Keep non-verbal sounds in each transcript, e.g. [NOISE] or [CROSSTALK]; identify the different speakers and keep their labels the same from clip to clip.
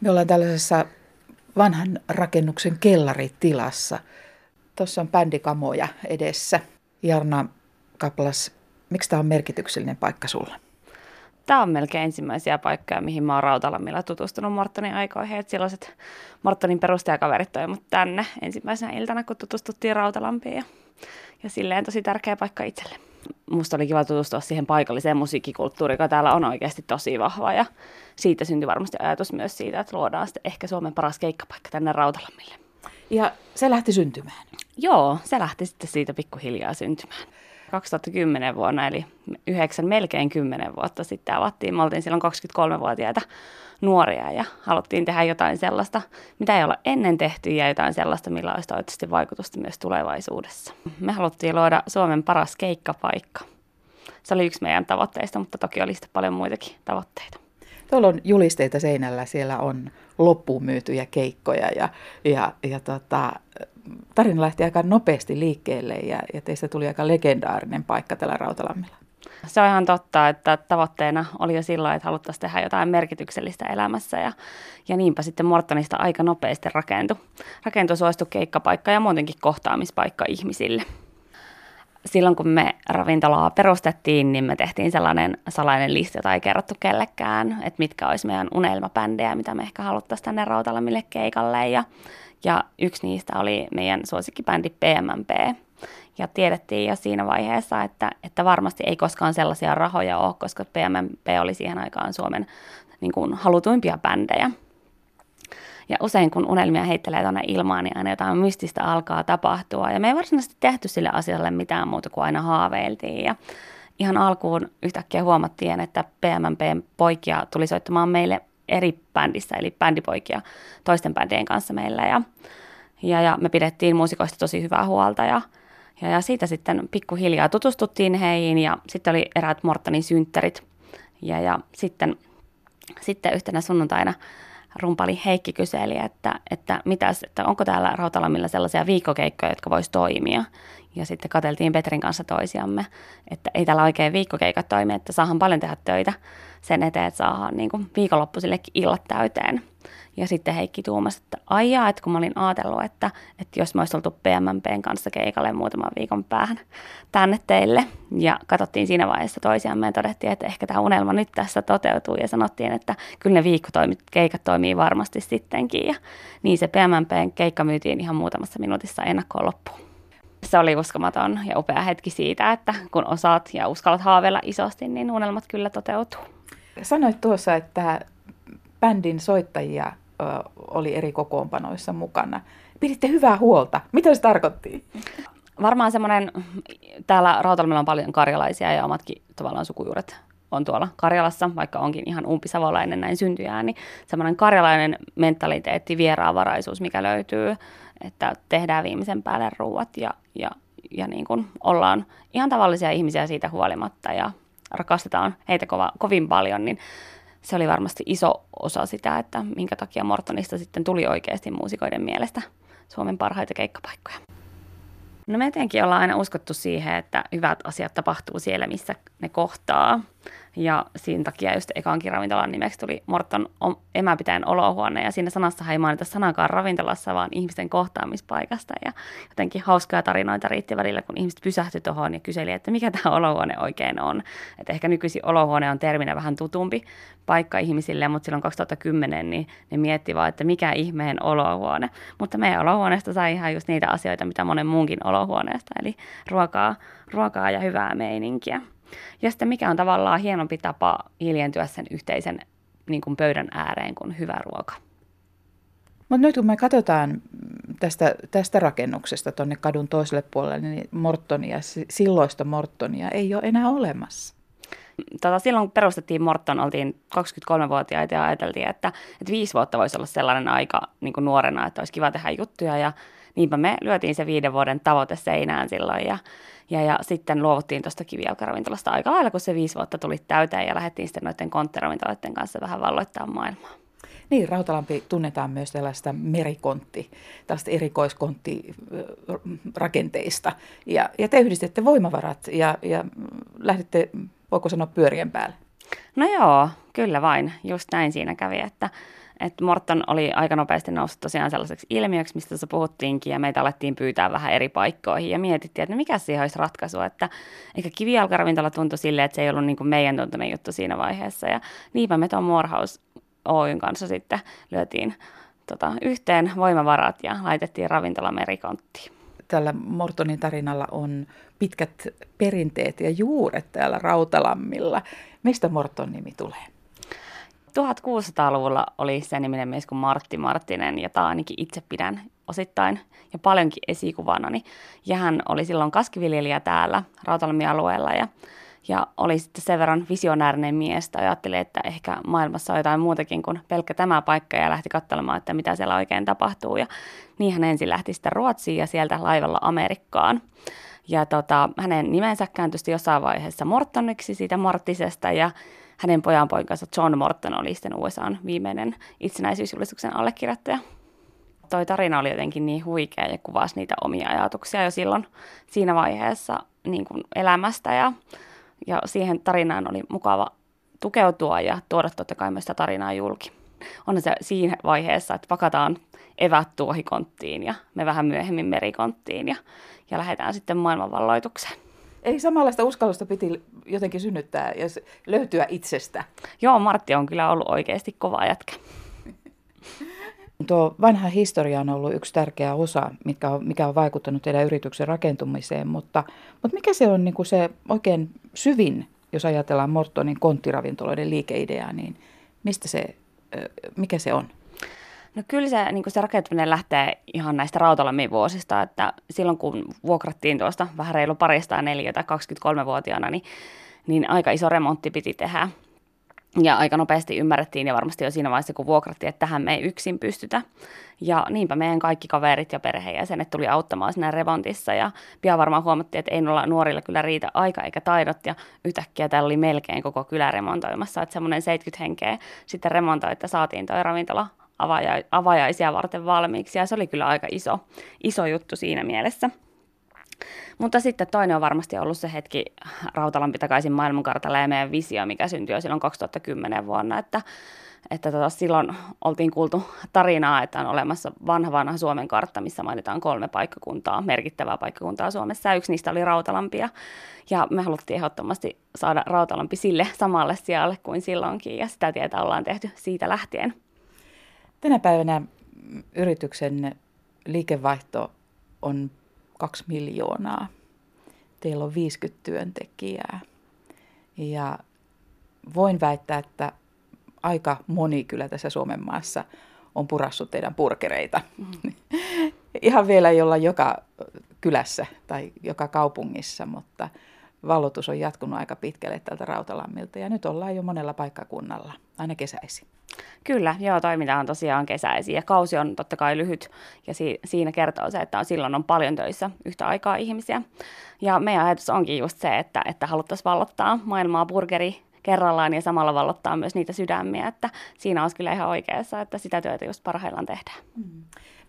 Speaker 1: Me ollaan tällaisessa vanhan rakennuksen kellaritilassa. Tuossa on bändikamoja edessä. Jarna Kaplas, miksi tämä on merkityksellinen paikka sulle?
Speaker 2: Tämä on melkein ensimmäisiä paikkoja, mihin mä oon Rautalammilla tutustunut Mortonin aikoihin. Silloiset Mortonin perustajakaverit toi mut tänne ensimmäisenä iltana, kun tutustuttiin Rautalampiin. Ja, ja silleen tosi tärkeä paikka itselle. Musta oli kiva tutustua siihen paikalliseen musiikkikulttuuriin, joka täällä on oikeasti tosi vahva. Ja siitä syntyi varmasti ajatus myös siitä, että luodaan sitten ehkä Suomen paras keikkapaikka tänne Rautalammille.
Speaker 1: Ja se lähti syntymään?
Speaker 2: Joo, se lähti sitten siitä pikkuhiljaa syntymään. 2010 vuonna, eli yhdeksän, melkein kymmenen vuotta sitten avattiin. Me oltiin silloin 23-vuotiaita nuoria ja haluttiin tehdä jotain sellaista, mitä ei olla ennen tehty ja jotain sellaista, millä olisi toivottavasti vaikutusta myös tulevaisuudessa. Me haluttiin luoda Suomen paras keikkapaikka. Se oli yksi meidän tavoitteista, mutta toki oli sitten paljon muitakin tavoitteita.
Speaker 1: Tuolla on julisteita seinällä, siellä on loppuun myytyjä keikkoja ja, ja, ja tota, tarina lähti aika nopeasti liikkeelle ja, ja teistä tuli aika legendaarinen paikka tällä Rautalammilla.
Speaker 2: Se on ihan totta, että tavoitteena oli jo silloin, että haluttaisiin tehdä jotain merkityksellistä elämässä ja, ja niinpä sitten Mortonista aika nopeasti rakentui, rakentui suostu keikkapaikka ja muutenkin kohtaamispaikka ihmisille. Silloin kun me ravintolaa perustettiin, niin me tehtiin sellainen salainen lista, jota ei kerrottu kellekään, että mitkä olisi meidän unelmabändejä, mitä me ehkä haluttaisiin tänne Rautalammille keikalle ja ja yksi niistä oli meidän suosikkibändi PMMP. Ja tiedettiin jo siinä vaiheessa, että, että varmasti ei koskaan sellaisia rahoja ole, koska PMMP oli siihen aikaan Suomen niin kuin, halutuimpia bändejä. Ja usein kun unelmia heittelee tuonne ilmaan, niin aina jotain mystistä alkaa tapahtua. Ja me ei varsinaisesti tehty sille asialle mitään muuta kuin aina haaveiltiin. Ja ihan alkuun yhtäkkiä huomattiin, että PMMPn poikia tuli soittamaan meille eri bändissä, eli bändipoikia toisten bändien kanssa meillä. Ja, ja, ja me pidettiin muusikoista tosi hyvää huolta ja, ja, ja siitä sitten pikkuhiljaa tutustuttiin heihin ja sitten oli eräät Mortonin synttärit. Ja, ja sitten, sitten yhtenä sunnuntaina rumpali Heikki kyseli, että, että, mitäs, että onko täällä Rautalammilla sellaisia viikkokeikkoja, jotka voisi toimia. Ja sitten katseltiin Petrin kanssa toisiamme, että ei täällä oikein viikkokeikat toimi, että saahan paljon tehdä töitä sen eteen, että saadaan niin viikonloppuisillekin illat täyteen. Ja sitten Heikki tuumasi, että aijaa, että kun mä olin ajatellut, että, että jos mä olisin oltu PMMPn kanssa keikalle muutaman viikon päähän tänne teille. Ja katsottiin siinä vaiheessa toisiamme ja todettiin, että ehkä tämä unelma nyt tässä toteutuu. Ja sanottiin, että kyllä ne viikkotoimit, keikat toimii varmasti sittenkin. Ja niin se PMMPn keikka myytiin ihan muutamassa minuutissa ennakkoon loppuun. Se oli uskomaton ja upea hetki siitä, että kun osaat ja uskallat haaveilla isosti, niin unelmat kyllä toteutuu.
Speaker 1: Sanoit tuossa, että bändin soittajia oli eri kokoonpanoissa mukana. Piditte hyvää huolta. Mitä se tarkoitti?
Speaker 2: Varmaan semmoinen, täällä Rautalmilla on paljon karjalaisia ja omatkin tavallaan sukujuuret on tuolla Karjalassa, vaikka onkin ihan umpisavolainen näin syntyjään, niin semmoinen karjalainen mentaliteetti, vieraanvaraisuus, mikä löytyy, että tehdään viimeisen päälle ruuat ja, ja, ja niin kuin ollaan ihan tavallisia ihmisiä siitä huolimatta ja rakastetaan heitä kova, kovin paljon, niin se oli varmasti iso osa sitä, että minkä takia Mortonista sitten tuli oikeasti muusikoiden mielestä Suomen parhaita keikkapaikkoja. No me etenkin ollaan aina uskottu siihen, että hyvät asiat tapahtuu siellä, missä ne kohtaa. Ja siinä takia just ekankin ravintolan nimeksi tuli Morton emäpitäjän olohuone. Ja siinä sanassa ei mainita sanakaan ravintolassa, vaan ihmisten kohtaamispaikasta. Ja jotenkin hauskaa tarinoita riitti välillä, kun ihmiset pysähtyi tuohon ja kyseli, että mikä tämä olohuone oikein on. Että ehkä nykyisin olohuone on terminä vähän tutumpi paikka ihmisille, mutta silloin 2010 niin ne mietti vaan, että mikä ihmeen olohuone. Mutta meidän olohuoneesta sai ihan just niitä asioita, mitä monen muunkin olohuoneesta, eli ruokaa, ruokaa ja hyvää meininkiä. Ja sitten mikä on tavallaan hienompi tapa hiljentyä sen yhteisen niin kuin pöydän ääreen kuin hyvä ruoka.
Speaker 1: Mutta nyt kun me katsotaan tästä, tästä rakennuksesta tuonne kadun toiselle puolelle, niin Mortonia, silloista Mortonia ei ole enää olemassa.
Speaker 2: Tota, silloin perustettiin Morton, oltiin 23-vuotiaita ja ajateltiin, että, että viisi vuotta voisi olla sellainen aika niin kuin nuorena, että olisi kiva tehdä juttuja ja niinpä me lyötiin se viiden vuoden tavoite seinään silloin ja ja, ja sitten luovuttiin tuosta kivijalkaravintolasta aika lailla, kun se viisi vuotta tuli täyteen ja lähdettiin sitten noiden konttiravintoloiden kanssa vähän valloittaa maailmaa.
Speaker 1: Niin, Rautalampi tunnetaan myös tällaista merikontti, tällaista erikoiskonttirakenteista. Ja, ja te yhdistitte voimavarat ja, ja lähdette, voiko sanoa, pyörien päälle.
Speaker 2: No joo, kyllä vain. Just näin siinä kävi, että, että Morton oli aika nopeasti noussut tosiaan sellaiseksi ilmiöksi, mistä se puhuttiinkin, ja meitä alettiin pyytää vähän eri paikkoihin, ja mietittiin, että no mikä siihen olisi ratkaisu, että eikä kivijalkaravintola tuntui silleen, että se ei ollut niin kuin meidän tuntunen juttu siinä vaiheessa, ja niinpä me tuon Morehouse Oyn kanssa sitten lyötiin tota, yhteen voimavarat ja laitettiin ravintola merikonttiin.
Speaker 1: Tällä Mortonin tarinalla on pitkät perinteet ja juuret täällä Rautalammilla. Mistä Morton nimi tulee?
Speaker 2: 1600-luvulla oli se niminen mies kuin Martti Marttinen, jota ainakin itse pidän osittain ja paljonkin esikuvana. Ja hän oli silloin kaskiviljelijä täällä Rautalammi-alueella ja ja oli sitten sen verran visionäärinen mies, että ajatteli, että ehkä maailmassa on jotain muutakin kuin pelkkä tämä paikka ja lähti katselemaan, että mitä siellä oikein tapahtuu. Ja niin hän ensin lähti sitten Ruotsiin ja sieltä laivalla Amerikkaan. Ja tota, hänen nimensä kääntyi jossain vaiheessa Mortoniksi siitä Mortisesta ja hänen pojanpoikansa John Morton oli sitten USAn viimeinen itsenäisyysjulistuksen allekirjoittaja. Toi tarina oli jotenkin niin huikea ja kuvasi niitä omia ajatuksia jo silloin siinä vaiheessa niin kuin elämästä ja ja siihen tarinaan oli mukava tukeutua ja tuoda totta kai myös sitä tarinaa julki. On se siinä vaiheessa, että pakataan evät tuohikonttiin ja me vähän myöhemmin merikonttiin ja, ja lähdetään sitten maailmanvalloitukseen.
Speaker 1: Eli samanlaista uskallusta piti jotenkin synnyttää ja löytyä itsestä.
Speaker 2: Joo, Martti on kyllä ollut oikeasti kova jätkä.
Speaker 1: Tuo vanha historia on ollut yksi tärkeä osa, mikä on, mikä on vaikuttanut teidän yrityksen rakentumiseen, mutta, mutta mikä se on niin kuin se oikein syvin, jos ajatellaan Mortonin konttiravintoloiden liikeideaa, niin mistä se, mikä se on?
Speaker 2: No kyllä se, niin se rakentuminen lähtee ihan näistä rautalammin vuosista, että silloin kun vuokrattiin tuosta vähän reilu parista neljä tai 23-vuotiaana, niin, niin aika iso remontti piti tehdä. Ja aika nopeasti ymmärrettiin ja varmasti jo siinä vaiheessa, kun vuokrattiin, että tähän me ei yksin pystytä. Ja niinpä meidän kaikki kaverit ja perheenjäsenet tuli auttamaan siinä remontissa ja pian varmaan huomattiin, että ei noilla nuorilla kyllä riitä aika eikä taidot ja yhtäkkiä täällä oli melkein koko kylä remontoimassa, että semmoinen 70 henkeä sitten remontoi, että saatiin toi ravintola avajaisia varten valmiiksi ja se oli kyllä aika iso, iso juttu siinä mielessä. Mutta sitten toinen on varmasti ollut se hetki Rautalampi takaisin maailmankartalla ja meidän visio, mikä syntyi jo silloin 2010 vuonna, että, että tota, silloin oltiin kuultu tarinaa, että on olemassa vanha vanha Suomen kartta, missä mainitaan kolme paikkakuntaa, merkittävää paikkakuntaa Suomessa, ja yksi niistä oli Rautalampi, ja, ja me haluttiin ehdottomasti saada Rautalampi sille samalle sijalle kuin silloinkin, ja sitä tietä ollaan tehty siitä lähtien.
Speaker 1: Tänä päivänä yrityksen liikevaihto on kaksi miljoonaa. Teillä on 50 työntekijää. Ja voin väittää, että aika moni kyllä tässä Suomen maassa on purassut teidän purkereita. Mm. [LAUGHS] Ihan vielä ei olla joka kylässä tai joka kaupungissa, mutta vallotus on jatkunut aika pitkälle tältä Rautalammilta ja nyt ollaan jo monella paikkakunnalla, aina kesäisin.
Speaker 2: Kyllä, joo, toiminta on tosiaan kesäisin ja kausi on totta kai lyhyt ja si- siinä kertoo se, että on, silloin on paljon töissä yhtä aikaa ihmisiä. Ja meidän ajatus onkin just se, että, että haluttaisiin vallottaa maailmaa burgeri kerrallaan ja samalla vallottaa myös niitä sydämiä, että siinä olisi kyllä ihan oikeassa, että sitä työtä just parhaillaan tehdään. Mm.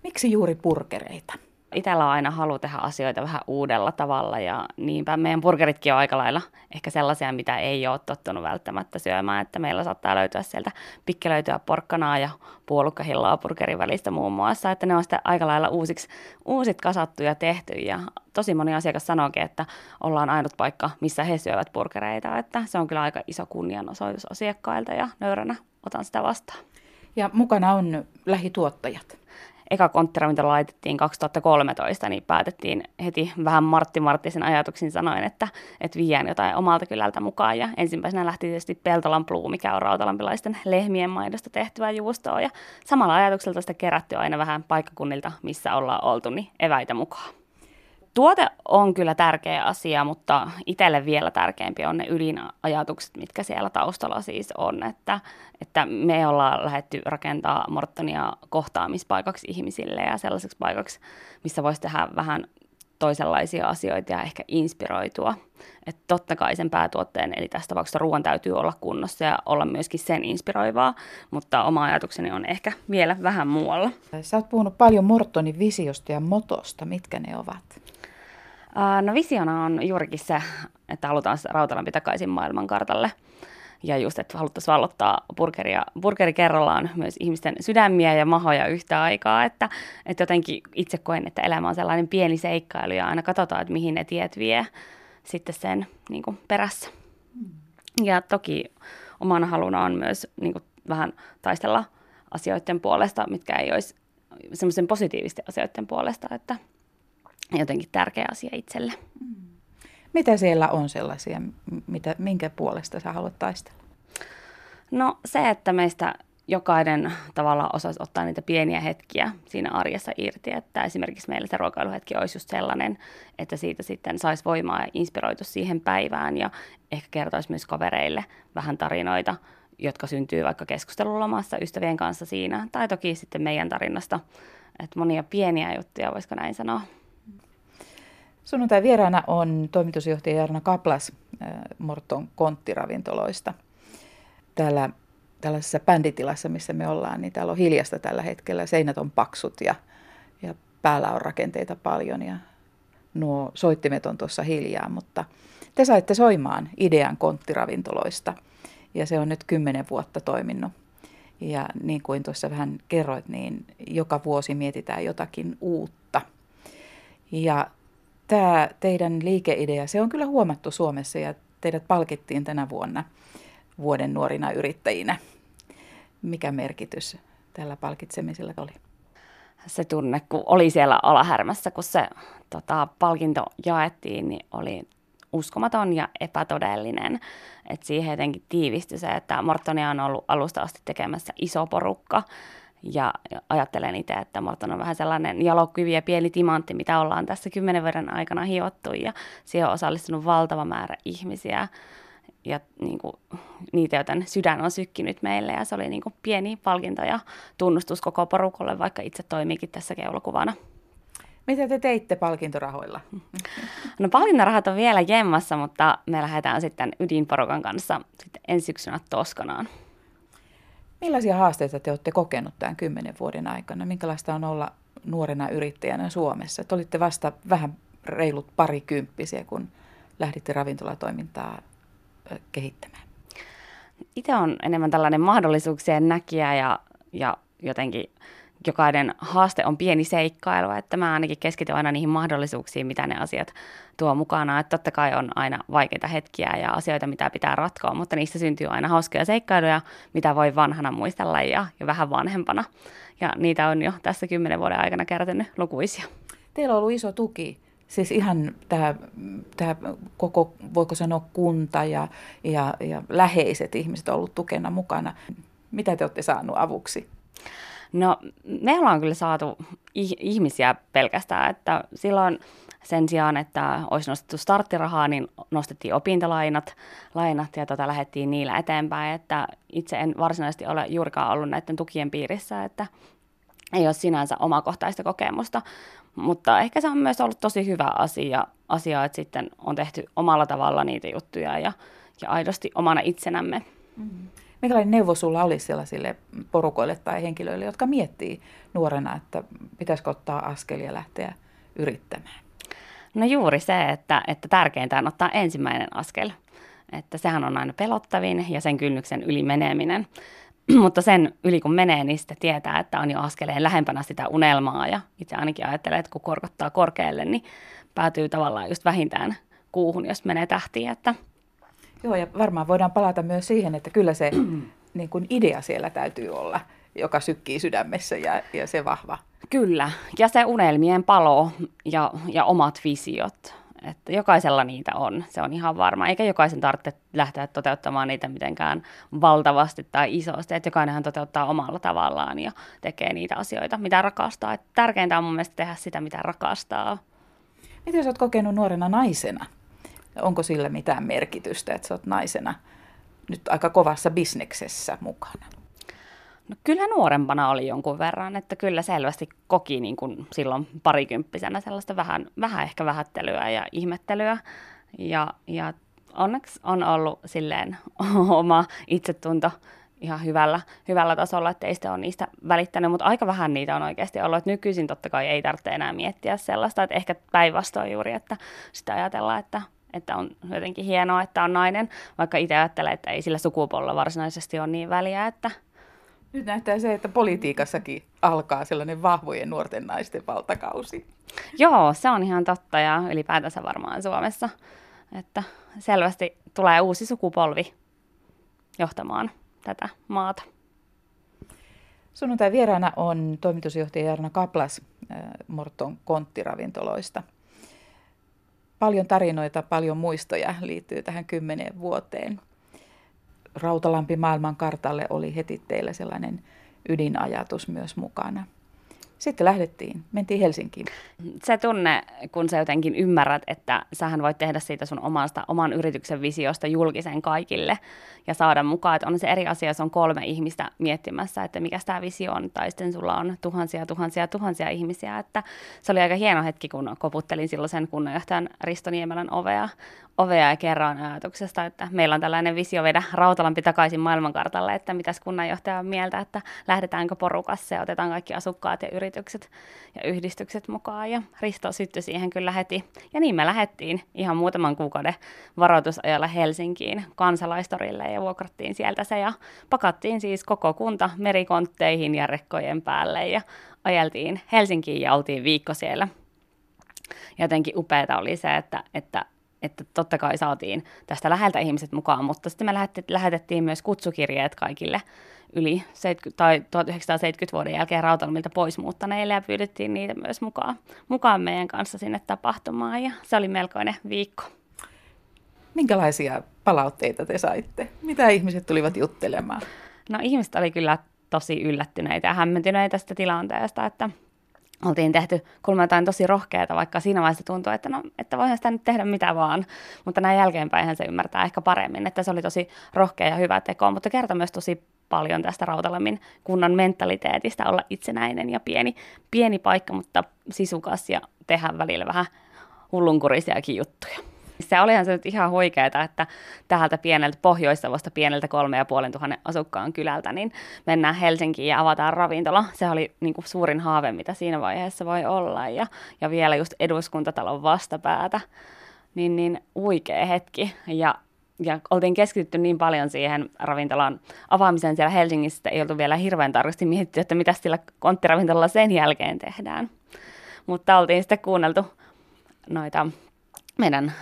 Speaker 1: Miksi juuri burgereita?
Speaker 2: Itsellä on aina halu tehdä asioita vähän uudella tavalla ja niinpä meidän burgeritkin on aika lailla ehkä sellaisia, mitä ei ole tottunut välttämättä syömään, että meillä saattaa löytyä sieltä pikkelöityä porkkanaa ja puolukkahilloa burgerin välistä muun muassa, että ne on sitten aika lailla uusiksi, uusit kasattu ja tehty ja tosi moni asiakas sanookin, että ollaan ainut paikka, missä he syövät burgereita, että se on kyllä aika iso kunnianosoitus asiakkailta ja nöyränä otan sitä vastaan.
Speaker 1: Ja mukana on lähituottajat
Speaker 2: eka konttiravintola laitettiin 2013, niin päätettiin heti vähän Martti Marttisen ajatuksin sanoen, että, että viiään jotain omalta kylältä mukaan. Ja ensimmäisenä lähti tietysti Peltolan Blue, mikä on rautalampilaisten lehmien maidosta tehtyä juustoa. Ja samalla ajatukselta sitä kerätty aina vähän paikkakunnilta, missä ollaan oltu, niin eväitä mukaan. Tuote on kyllä tärkeä asia, mutta itselle vielä tärkeämpi on ne ydinajatukset, mitkä siellä taustalla siis on. Että, että me ollaan lähdetty rakentaa Mortonia kohtaamispaikaksi ihmisille ja sellaiseksi paikaksi, missä voisi tehdä vähän toisenlaisia asioita ja ehkä inspiroitua. Että totta kai sen päätuotteen, eli tässä tapauksessa ruoan täytyy olla kunnossa ja olla myöskin sen inspiroivaa, mutta oma ajatukseni on ehkä vielä vähän muualla.
Speaker 1: Sä oot puhunut paljon Mortonin visiosta ja motosta. Mitkä ne ovat?
Speaker 2: No visiona on juurikin se, että halutaan Rautalampi takaisin maailmankartalle. ja just, että haluttaisiin vallottaa burgeria, burgeri kerrallaan myös ihmisten sydämiä ja mahoja yhtä aikaa, että, että jotenkin itse koen, että elämä on sellainen pieni seikkailu ja aina katsotaan, että mihin ne tiet vie sitten sen niin kuin perässä. Mm. Ja toki omana haluna on myös niin kuin, vähän taistella asioiden puolesta, mitkä ei olisi semmoisen positiivisten asioiden puolesta, että jotenkin tärkeä asia itselle. Mm.
Speaker 1: Mitä siellä on sellaisia, mitä, minkä puolesta sä haluat taistella?
Speaker 2: No se, että meistä jokainen tavalla osaisi ottaa niitä pieniä hetkiä siinä arjessa irti, että esimerkiksi meillä se ruokailuhetki olisi just sellainen, että siitä sitten saisi voimaa ja inspiroitu siihen päivään ja ehkä kertoisi myös kavereille vähän tarinoita, jotka syntyy vaikka keskustelulomassa ystävien kanssa siinä, tai toki sitten meidän tarinasta, että monia pieniä juttuja, voisiko näin sanoa.
Speaker 1: Sunnuntai vieraana on toimitusjohtaja Jarna Kaplas äh, Morton konttiravintoloista. Täällä tällaisessa bänditilassa, missä me ollaan, niin täällä on hiljasta tällä hetkellä. Seinät on paksut ja, ja päällä on rakenteita paljon ja nuo soittimet on tuossa hiljaa, mutta te saitte soimaan idean konttiravintoloista ja se on nyt kymmenen vuotta toiminut. Ja niin kuin tuossa vähän kerroit, niin joka vuosi mietitään jotakin uutta. Ja tämä teidän liikeidea, se on kyllä huomattu Suomessa ja teidät palkittiin tänä vuonna vuoden nuorina yrittäjinä. Mikä merkitys tällä palkitsemisella oli?
Speaker 2: Se tunne, kun oli siellä alahärmässä, kun se tota, palkinto jaettiin, niin oli uskomaton ja epätodellinen. Et siihen jotenkin tiivistyi se, että Mortonia on ollut alusta asti tekemässä iso porukka ja ajattelen itse, että Morton on vähän sellainen jalokyvi ja pieni timantti, mitä ollaan tässä kymmenen vuoden aikana hiottu. Ja siihen on osallistunut valtava määrä ihmisiä ja niin kuin, niitä, joten sydän on sykkinyt meille. Ja se oli niin kuin pieni palkinto ja tunnustus koko porukolle, vaikka itse toimikin tässä keulakuvana.
Speaker 1: Mitä te teitte palkintorahoilla?
Speaker 2: No palkintorahat on vielä jemmassa, mutta me lähdetään sitten ydinporukan kanssa sitten ensi syksynä Toskanaan.
Speaker 1: Millaisia haasteita te olette kokenut tämän kymmenen vuoden aikana? Minkälaista on olla nuorena yrittäjänä Suomessa? Te olitte vasta vähän reilut parikymppisiä, kun lähditte ravintolatoimintaa kehittämään.
Speaker 2: Itse on enemmän tällainen mahdollisuuksien näkijä ja, ja jotenkin jokainen haaste on pieni seikkailu, että mä ainakin keskityn aina niihin mahdollisuuksiin, mitä ne asiat tuo mukana. Että totta kai on aina vaikeita hetkiä ja asioita, mitä pitää ratkoa, mutta niistä syntyy aina hauskoja seikkailuja, mitä voi vanhana muistella ja, ja vähän vanhempana. Ja niitä on jo tässä kymmenen vuoden aikana kertynyt lukuisia.
Speaker 1: Teillä on ollut iso tuki Siis ihan tämä, tämä koko, voiko sanoa kunta ja, ja, ja läheiset ihmiset on ollut tukena mukana. Mitä te olette saaneet avuksi?
Speaker 2: No me ollaan kyllä saatu ihmisiä pelkästään, että silloin sen sijaan, että olisi nostettu starttirahaa, niin nostettiin opintolainat lainat ja tota, lähdettiin niillä eteenpäin, että itse en varsinaisesti ole juurikaan ollut näiden tukien piirissä, että ei ole sinänsä omakohtaista kokemusta, mutta ehkä se on myös ollut tosi hyvä asia, asia että sitten on tehty omalla tavalla niitä juttuja ja, ja aidosti omana itsenämme. Mm-hmm.
Speaker 1: Minkälainen neuvo sulla olisi sellaisille porukoille tai henkilöille, jotka miettii nuorena, että pitäisikö ottaa askelia ja lähteä yrittämään?
Speaker 2: No juuri se, että, että tärkeintä on ottaa ensimmäinen askel. Että sehän on aina pelottavin ja sen kynnyksen yli meneminen. [CLEARS THROAT] Mutta sen yli kun menee, niin sitten tietää, että on jo askeleen lähempänä sitä unelmaa. Ja itse ainakin ajattelen, että kun korkottaa korkealle, niin päätyy tavallaan just vähintään kuuhun, jos menee tähtiin. Että...
Speaker 1: Joo, ja varmaan voidaan palata myös siihen, että kyllä se [CLEARS THROAT] niin kuin idea siellä täytyy olla, joka sykkii sydämessä ja, ja se vahva.
Speaker 2: Kyllä, ja se unelmien palo ja, ja omat visiot että jokaisella niitä on, se on ihan varma. Eikä jokaisen tarvitse lähteä toteuttamaan niitä mitenkään valtavasti tai isosti. Että jokainenhan toteuttaa omalla tavallaan ja tekee niitä asioita, mitä rakastaa. Et tärkeintä on mun mielestä tehdä sitä, mitä rakastaa.
Speaker 1: Miten sä oot kokenut nuorena naisena? Onko sillä mitään merkitystä, että sä oot naisena nyt aika kovassa bisneksessä mukana?
Speaker 2: No kyllä nuorempana oli jonkun verran, että kyllä selvästi koki niin kuin silloin parikymppisenä sellaista vähän, vähän ehkä vähättelyä ja ihmettelyä. Ja, ja onneksi on ollut silleen [LAUGHS] oma itsetunto ihan hyvällä, hyvällä tasolla, että ei sitä ole niistä välittänyt, mutta aika vähän niitä on oikeasti ollut. Että nykyisin totta kai ei tarvitse enää miettiä sellaista, että ehkä päinvastoin juuri, että sitä ajatellaan, että että on jotenkin hienoa, että on nainen, vaikka itse ajattelee, että ei sillä sukupuolella varsinaisesti ole niin väliä, että
Speaker 1: nyt näyttää se, että politiikassakin alkaa sellainen vahvojen nuorten naisten valtakausi.
Speaker 2: Joo, se on ihan totta ja ylipäätänsä varmaan Suomessa, että selvästi tulee uusi sukupolvi johtamaan tätä maata.
Speaker 1: Sunnuntai vieraana on toimitusjohtaja Jarna Kaplas äh, Morton konttiravintoloista. Paljon tarinoita, paljon muistoja liittyy tähän kymmeneen vuoteen. Rautalampi maailman kartalle oli heti teillä sellainen ydinajatus myös mukana. Sitten lähdettiin, mentiin Helsinkiin.
Speaker 2: Se tunne, kun sä jotenkin ymmärrät, että sähän voit tehdä siitä sun omasta, oman yrityksen visiosta julkisen kaikille ja saada mukaan, että on se eri asia, jos on kolme ihmistä miettimässä, että mikä tämä visio on, tai sitten sulla on tuhansia, tuhansia, tuhansia ihmisiä, että se oli aika hieno hetki, kun koputtelin silloisen kunnanjohtajan Risto Niemelän ovea, ovea ja kerroin ajatuksesta, että meillä on tällainen visio viedä Rautalampi takaisin maailmankartalle, että mitäs kunnanjohtaja on mieltä, että lähdetäänkö porukassa ja otetaan kaikki asukkaat ja yritykset ja yhdistykset mukaan. Ja Risto syttyi siihen kyllä heti. Ja niin me lähdettiin ihan muutaman kuukauden varoitusajalla Helsinkiin kansalaistorille ja vuokrattiin sieltä se ja pakattiin siis koko kunta merikontteihin ja rekkojen päälle ja ajeltiin Helsinkiin ja oltiin viikko siellä. Jotenkin upeata oli se, että, että että totta kai saatiin tästä läheltä ihmiset mukaan, mutta sitten me lähetettiin myös kutsukirjeet kaikille yli 70, tai 1970 vuoden jälkeen Rautalmilta pois muuttaneille ja pyydettiin niitä myös mukaan, mukaan meidän kanssa sinne tapahtumaan ja se oli melkoinen viikko.
Speaker 1: Minkälaisia palautteita te saitte? Mitä ihmiset tulivat juttelemaan?
Speaker 2: No ihmiset oli kyllä tosi yllättyneitä ja hämmentyneitä tästä tilanteesta, että oltiin tehty kulma jotain tosi rohkeata, vaikka siinä vaiheessa tuntui, että, no, että voihan sitä nyt tehdä mitä vaan. Mutta näin jälkeenpäin se ymmärtää ehkä paremmin, että se oli tosi rohkea ja hyvä teko, mutta kertoi myös tosi paljon tästä Rautalammin kunnan mentaliteetistä olla itsenäinen ja pieni, pieni paikka, mutta sisukas ja tehdä välillä vähän hullunkurisiakin juttuja. Se olihan se nyt ihan huikeeta, että täältä pieneltä Pohjois-Savosta, pieneltä kolme ja puolen tuhannen asukkaan kylältä, niin mennään Helsinkiin ja avataan ravintola. Se oli niin kuin suurin haave, mitä siinä vaiheessa voi olla. Ja, ja vielä just eduskuntatalon vastapäätä. Niin, niin huikea hetki. Ja ja oltiin keskitytty niin paljon siihen ravintolan avaamiseen siellä Helsingissä, että ei oltu vielä hirveän tarkasti mietitty, että mitä sillä konttiravintolalla sen jälkeen tehdään. Mutta oltiin sitten kuunneltu noita meidän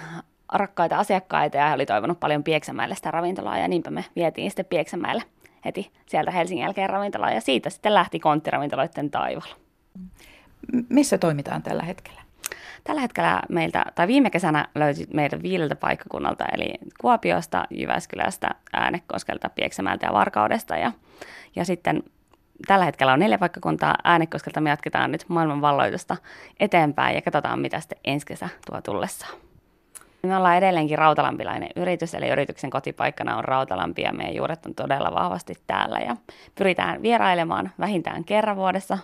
Speaker 2: rakkaita asiakkaita ja he oli toivonut paljon Pieksämäelle sitä ravintolaa ja niinpä me vietiin sitten Pieksämäelle heti sieltä Helsingin jälkeen ravintolaa ja siitä sitten lähti konttiravintoloiden taivaalla.
Speaker 1: Missä toimitaan tällä hetkellä?
Speaker 2: Tällä hetkellä meiltä, tai viime kesänä löytyi meiltä viideltä paikkakunnalta, eli Kuopiosta, Jyväskylästä, Äänekoskelta, Pieksämäeltä ja Varkaudesta. Ja, ja sitten tällä hetkellä on neljä paikkakuntaa. Äänekoskelta me jatketaan nyt maailmanvalloitusta eteenpäin ja katsotaan, mitä sitten ensi kesä tuo tullessaan. Me ollaan edelleenkin rautalampilainen yritys, eli yrityksen kotipaikkana on Rautalampi ja meidän juuret on todella vahvasti täällä ja pyritään vierailemaan vähintään kerran vuodessa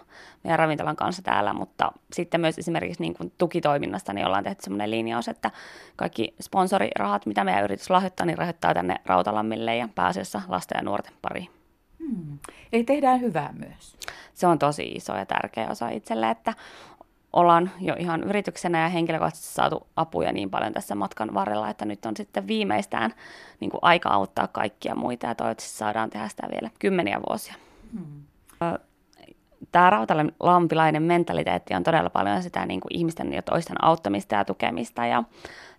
Speaker 2: meidän ravintolan kanssa täällä, mutta sitten myös esimerkiksi niin kuin tukitoiminnasta niin ollaan tehty sellainen linjaus, että kaikki sponsorirahat, mitä meidän yritys lahjoittaa, niin rahoittaa tänne Rautalammille ja pääasiassa lasten ja nuorten pariin.
Speaker 1: Hmm. Eli tehdään hyvää myös.
Speaker 2: Se on tosi iso ja tärkeä osa itselle, että ollaan jo ihan yrityksenä ja henkilökohtaisesti saatu apuja niin paljon tässä matkan varrella, että nyt on sitten viimeistään niin kuin aika auttaa kaikkia muita ja toivottavasti saadaan tehdä sitä vielä kymmeniä vuosia. Hmm. Tämä rautalampilainen mentaliteetti on todella paljon sitä niin kuin ihmisten ja toisten auttamista ja tukemista ja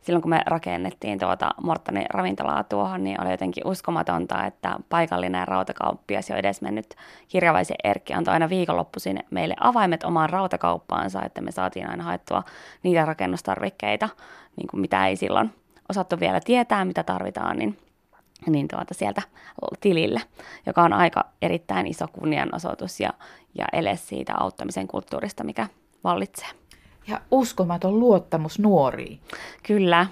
Speaker 2: silloin kun me rakennettiin tuota Morttanin ravintolaa tuohon, niin oli jotenkin uskomatonta, että paikallinen rautakauppias jo edes mennyt Kirjavaisen Erkki antoi aina viikonloppuisin meille avaimet omaan rautakauppaansa, että me saatiin aina haettua niitä rakennustarvikkeita, niin kuin mitä ei silloin osattu vielä tietää, mitä tarvitaan, niin niin tuota sieltä tilille, joka on aika erittäin iso kunnianosoitus ja, ja ele siitä auttamisen kulttuurista, mikä vallitsee
Speaker 1: ja uskomaton luottamus nuoriin.
Speaker 2: Kyllä,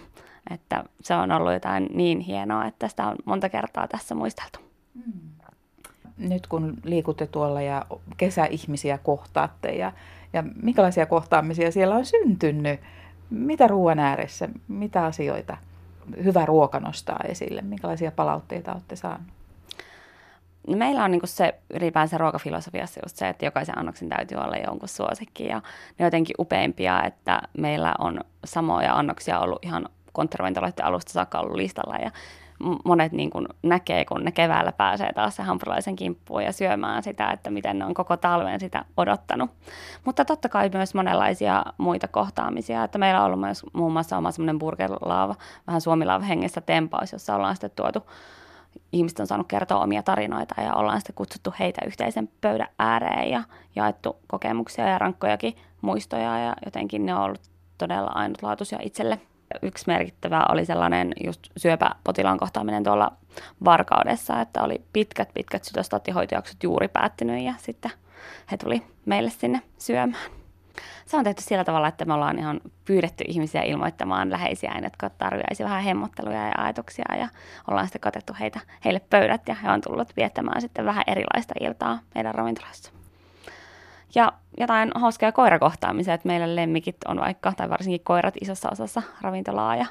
Speaker 2: että se on ollut jotain niin hienoa, että sitä on monta kertaa tässä muisteltu. Hmm.
Speaker 1: Nyt kun liikutte tuolla ja kesäihmisiä kohtaatte ja, ja minkälaisia kohtaamisia siellä on syntynyt? Mitä ruoan ääressä, mitä asioita hyvä ruoka nostaa esille? Minkälaisia palautteita olette saaneet?
Speaker 2: No meillä on niin se ylipäänsä ruokafilosofiassa just se, että jokaisen annoksen täytyy olla jonkun suosikki ja ne jotenkin upeimpia, että meillä on samoja annoksia ollut ihan konttoravintoloiden alusta saakka ollut listalla ja monet niin kuin näkee, kun ne keväällä pääsee taas se hampurilaisen kimppuun ja syömään sitä, että miten ne on koko talven sitä odottanut. Mutta totta kai myös monenlaisia muita kohtaamisia, että meillä on ollut myös muun muassa oma semmoinen burgerlaava, vähän suomilaava hengessä tempaus, jossa ollaan sitten tuotu ihmiset on saanut kertoa omia tarinoita ja ollaan sitten kutsuttu heitä yhteisen pöydän ääreen ja jaettu kokemuksia ja rankkojakin muistoja ja jotenkin ne on ollut todella ainutlaatuisia itselle yksi merkittävä oli sellainen just syöpäpotilaan kohtaaminen tuolla Varkaudessa, että oli pitkät, pitkät sytostaattihoitojaksot juuri päättynyt ja sitten he tuli meille sinne syömään. Se on tehty sillä tavalla, että me ollaan ihan pyydetty ihmisiä ilmoittamaan läheisiä, jotka tarvitsisi vähän hemmotteluja ja ajatuksia ja ollaan sitten katettu heitä, heille pöydät ja he on tullut viettämään sitten vähän erilaista iltaa meidän ravintolassa. Ja jotain hauskaa koirakohtaamisia, että meillä lemmikit on vaikka, tai varsinkin koirat isossa osassa ravintolaa ja,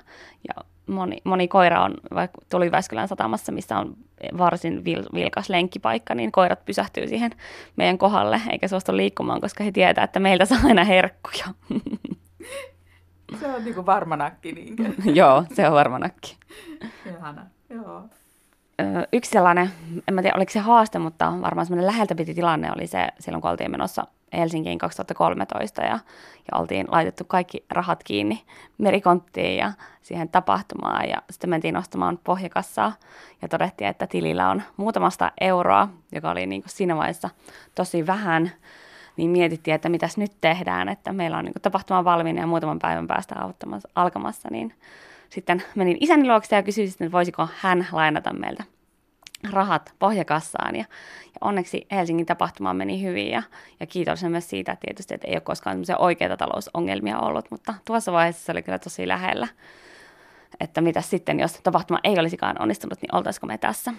Speaker 2: ja moni, moni koira on vaikka tuli Väskylän satamassa, missä on varsin vil, vilkas lenkkipaikka, niin koirat pysähtyy siihen meidän kohdalle eikä suostu liikkumaan, koska he tietää, että meiltä saa aina herkkuja.
Speaker 1: Se on niin kuin varmanakki. Niin [LAUGHS]
Speaker 2: joo, se on varmanakki.
Speaker 1: Ihana, joo
Speaker 2: yksi sellainen, en mä tiedä oliko se haaste, mutta varmaan semmoinen läheltä piti tilanne oli se silloin, kun oltiin menossa Helsinkiin 2013 ja, ja oltiin laitettu kaikki rahat kiinni merikonttiin ja siihen tapahtumaan ja sitten mentiin nostamaan pohjakassaa ja todettiin, että tilillä on muutamasta euroa, joka oli niin kuin siinä vaiheessa tosi vähän, niin mietittiin, että mitäs nyt tehdään, että meillä on niin kuin tapahtuma valmiina ja muutaman päivän päästä alkamassa, niin sitten menin isäni luokse ja kysyin, että voisiko hän lainata meiltä rahat pohjakassaan. Ja, ja onneksi Helsingin tapahtuma meni hyvin ja, ja kiitos myös siitä tietysti, että ei ole koskaan oikeita talousongelmia ollut, mutta tuossa vaiheessa se oli kyllä tosi lähellä, että mitä sitten, jos tapahtuma ei olisikaan onnistunut, niin oltaisiko me tässä.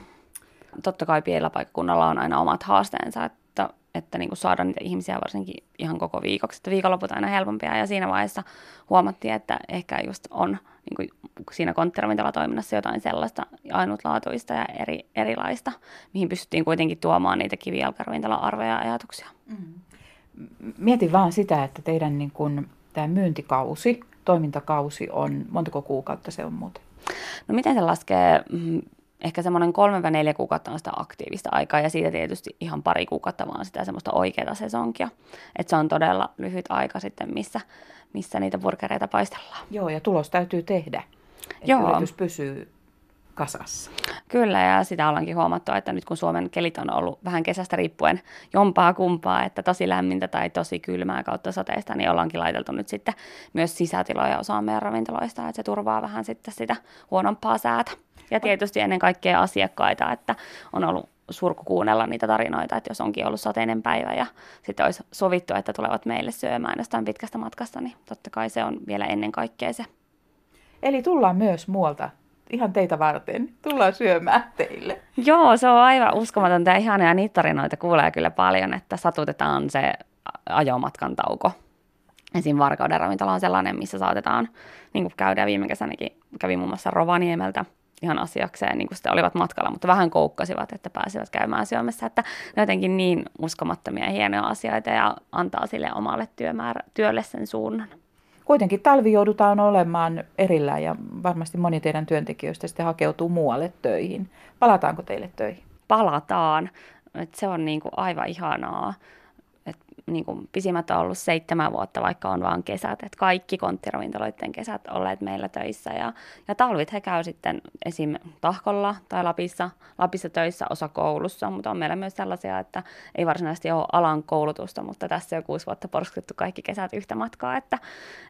Speaker 2: Totta kai pienellä paikkakunnalla on aina omat haasteensa, että, että niin kuin saada niitä ihmisiä varsinkin ihan koko viikoksi, että viikonloput aina helpompia ja siinä vaiheessa huomattiin, että ehkä just on niin kuin siinä konttoravintolatoiminnassa jotain sellaista ainutlaatuista ja eri, erilaista, mihin pystyttiin kuitenkin tuomaan niitä kivijalkaravintola-arvoja ja ajatuksia. Mm.
Speaker 1: Mietin vaan sitä, että teidän niin kuin, tämä myyntikausi, toimintakausi on, montako kuukautta se on muuten?
Speaker 2: No miten se laskee? Mm, ehkä semmoinen kolme vai neljä kuukautta on sitä aktiivista aikaa ja siitä tietysti ihan pari kuukautta vaan sitä semmoista oikeaa sesonkia. Että se on todella lyhyt aika sitten, missä, missä niitä burgereita paistellaan.
Speaker 1: Joo, ja tulos täytyy tehdä, että Joo. yritys pysyy kasassa.
Speaker 2: Kyllä, ja sitä ollaankin huomattu, että nyt kun Suomen kelit on ollut vähän kesästä riippuen jompaa kumpaa, että tosi lämmintä tai tosi kylmää kautta sateista, niin ollaankin laiteltu nyt sitten myös sisätiloja osaan meidän ravintoloista, että se turvaa vähän sitten sitä huonompaa säätä. Ja tietysti ennen kaikkea asiakkaita, että on ollut surku kuunnella niitä tarinoita, että jos onkin ollut sateinen päivä ja sitten olisi sovittu, että tulevat meille syömään jostain pitkästä matkasta, niin totta kai se on vielä ennen kaikkea se.
Speaker 1: Eli tullaan myös muualta ihan teitä varten. Tullaan syömään teille.
Speaker 2: Joo, se on aivan uskomatonta ja ihania ja niitä tarinoita kuulee kyllä paljon, että satutetaan se ajomatkan tauko. Esim. Varkauden ravintola on sellainen, missä saatetaan niin kuin käydä viime kesänäkin, kävin muun muassa Rovaniemeltä ihan asiakseen, niin kuin sitten olivat matkalla, mutta vähän koukkasivat, että pääsivät käymään syömässä, että ne jotenkin niin uskomattomia ja hienoja asioita ja antaa sille omalle työmäärä, työlle sen suunnan.
Speaker 1: Kuitenkin talvi joudutaan olemaan erillään ja varmasti moni teidän työntekijöistä sitten hakeutuu muualle töihin. Palataanko teille töihin?
Speaker 2: Palataan. Et se on niin kuin aivan ihanaa niin kuin pisimmät on ollut seitsemän vuotta, vaikka on vaan kesät. Että kaikki konttiravintoloiden kesät olleet meillä töissä. Ja, ja talvit he käy sitten esim. Tahkolla tai Lapissa, Lapissa töissä, osa koulussa. Mutta on meillä myös sellaisia, että ei varsinaisesti ole alan koulutusta, mutta tässä jo kuusi vuotta porskettu kaikki kesät yhtä matkaa. Että,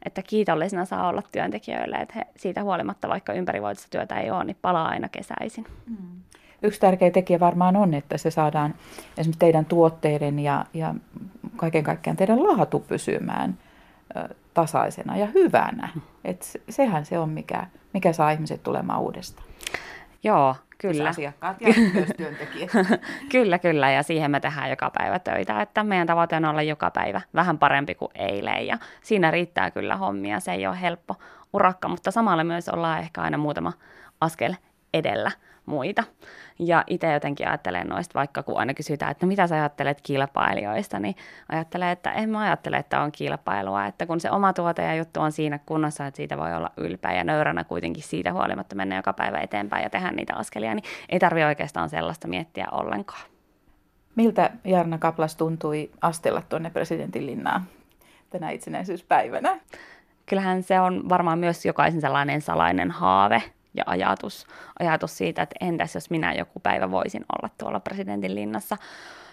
Speaker 2: että kiitollisena saa olla työntekijöille, että he siitä huolimatta, vaikka ympärivuotista työtä ei ole, niin palaa aina kesäisin. Mm
Speaker 1: yksi tärkeä tekijä varmaan on, että se saadaan esimerkiksi teidän tuotteiden ja, ja kaiken kaikkiaan teidän laatu pysymään tasaisena ja hyvänä. Et sehän se on, mikä, mikä saa ihmiset tulemaan uudestaan.
Speaker 2: Joo, kyllä.
Speaker 1: asiakkaat ja myös työntekijät. [LAUGHS]
Speaker 2: kyllä, kyllä. Ja siihen me tehdään joka päivä töitä. Että meidän tavoite on olla joka päivä vähän parempi kuin eilen. Ja siinä riittää kyllä hommia. Se ei ole helppo urakka, mutta samalla myös ollaan ehkä aina muutama askel edellä muita. Ja itse jotenkin ajattelen noista, vaikka kun aina kysytään, että no mitä sä ajattelet kilpailijoista, niin ajattelen, että en mä ajattele, että on kilpailua, että kun se oma tuote ja juttu on siinä kunnossa, että siitä voi olla ylpeä ja nöyränä kuitenkin siitä huolimatta mennä joka päivä eteenpäin ja tehdä niitä askelia, niin ei tarvi oikeastaan sellaista miettiä ollenkaan.
Speaker 1: Miltä Jarna Kaplas tuntui astella tuonne presidentin linnaan tänä itsenäisyyspäivänä?
Speaker 2: Kyllähän se on varmaan myös jokaisen sellainen salainen haave ja ajatus, ajatus siitä, että entäs jos minä joku päivä voisin olla tuolla presidentin linnassa.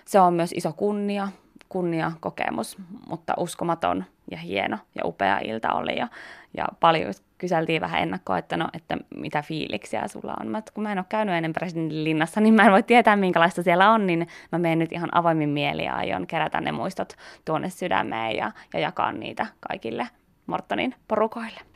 Speaker 2: Se on myös iso kunnia, kunnia kokemus, mutta uskomaton ja hieno ja upea ilta oli. Ja, ja paljon kyseltiin vähän ennakkoa, että, no, että mitä fiiliksiä sulla on. Mä, kun mä en ole käynyt ennen presidentin linnassa, niin mä en voi tietää, minkälaista siellä on, niin mä menen nyt ihan avoimin mieli ja aion kerätä ne muistot tuonne sydämeen ja, ja jakaa niitä kaikille Mortonin porukoille.